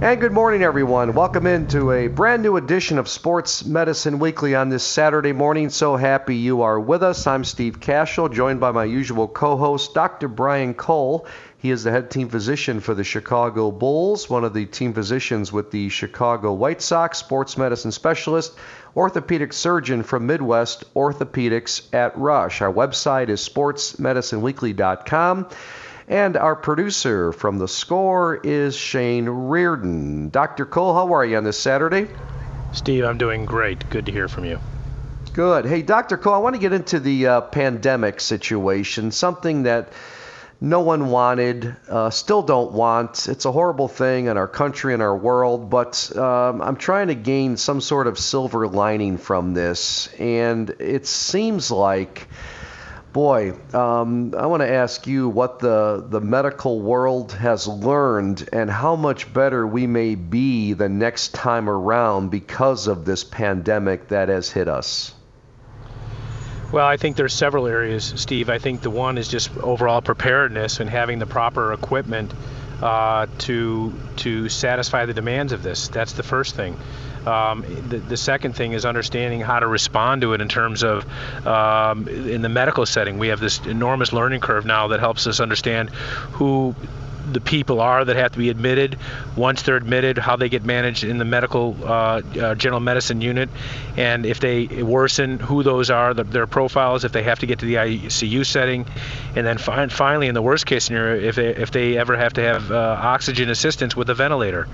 And good morning, everyone. Welcome into a brand new edition of Sports Medicine Weekly on this Saturday morning. So happy you are with us. I'm Steve Kashul, joined by my usual co host, Dr. Brian Cole. He is the head team physician for the Chicago Bulls, one of the team physicians with the Chicago White Sox, sports medicine specialist, orthopedic surgeon from Midwest Orthopedics at Rush. Our website is sportsmedicineweekly.com. And our producer from the score is Shane Reardon. Dr. Cole, how are you on this Saturday? Steve, I'm doing great. Good to hear from you. Good. Hey, Dr. Cole, I want to get into the uh, pandemic situation, something that no one wanted, uh, still don't want. It's a horrible thing in our country and our world, but um, I'm trying to gain some sort of silver lining from this. And it seems like Boy, um, I want to ask you what the, the medical world has learned and how much better we may be the next time around because of this pandemic that has hit us. Well, I think there's several areas, Steve. I think the one is just overall preparedness and having the proper equipment uh, to to satisfy the demands of this. That's the first thing. Um, the, the, second thing is understanding how to respond to it in terms of um, in the medical setting. We have this enormous learning curve now that helps us understand who the people are that have to be admitted. Once they're admitted, how they get managed in the medical uh, uh, general medicine unit, and if they worsen, who those are, the, their profiles, if they have to get to the ICU setting, and then fi- finally, in the worst case scenario, if they if they ever have to have uh, oxygen assistance with a ventilator.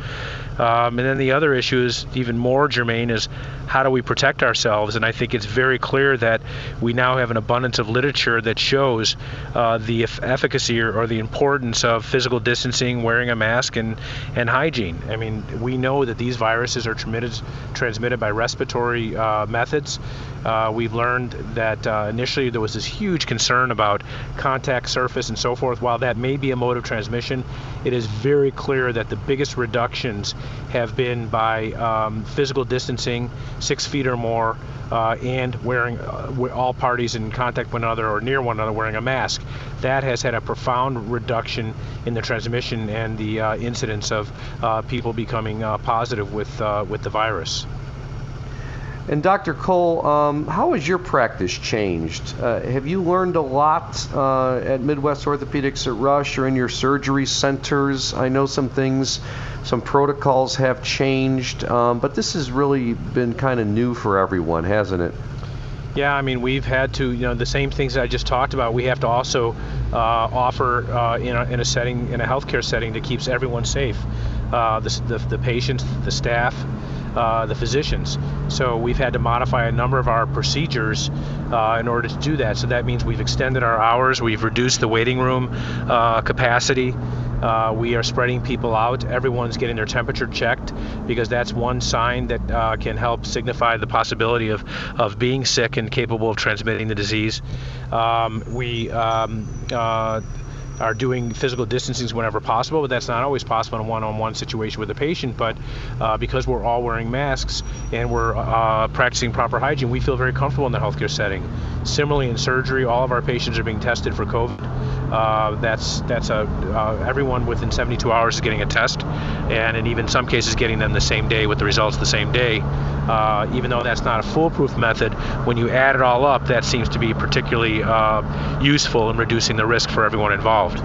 Um, and then the other issue is even more germane is how do we protect ourselves? And I think it's very clear that we now have an abundance of literature that shows uh, the efficacy or, or the importance of physical distancing, wearing a mask, and, and hygiene. I mean, we know that these viruses are transmitted, transmitted by respiratory uh, methods. Uh, we've learned that uh, initially there was this huge concern about contact surface and so forth. While that may be a mode of transmission, it is very clear that the biggest reductions have been by um, physical distancing, six feet or more, uh, and wearing uh, all parties in contact with one another or near one another wearing a mask. That has had a profound reduction in the transmission and the uh, incidence of uh, people becoming positive with with the virus. And Dr. Cole, um, how has your practice changed? Uh, have you learned a lot uh, at Midwest Orthopedics at Rush or in your surgery centers? I know some things, some protocols have changed, um, but this has really been kind of new for everyone, hasn't it? Yeah, I mean, we've had to, you know, the same things that I just talked about, we have to also uh, offer uh, in, a, in a setting, in a healthcare setting that keeps everyone safe. Uh, the, the, the patients, the staff, uh, the physicians. So we've had to modify a number of our procedures uh, in order to do that. So that means we've extended our hours, we've reduced the waiting room uh, capacity. Uh, we are spreading people out. Everyone's getting their temperature checked because that's one sign that uh, can help signify the possibility of, of being sick and capable of transmitting the disease. Um, we um, uh, are doing physical distancing whenever possible, but that's not always possible in a one-on-one situation with a patient. But uh, because we're all wearing masks and we're uh, practicing proper hygiene, we feel very comfortable in the healthcare setting. Similarly, in surgery, all of our patients are being tested for COVID. Uh, that's that's a uh, everyone within 72 hours is getting a test, and in even some cases getting them the same day with the results the same day. Uh, even though that's not a foolproof method, when you add it all up, that seems to be particularly uh, useful in reducing the risk for everyone involved.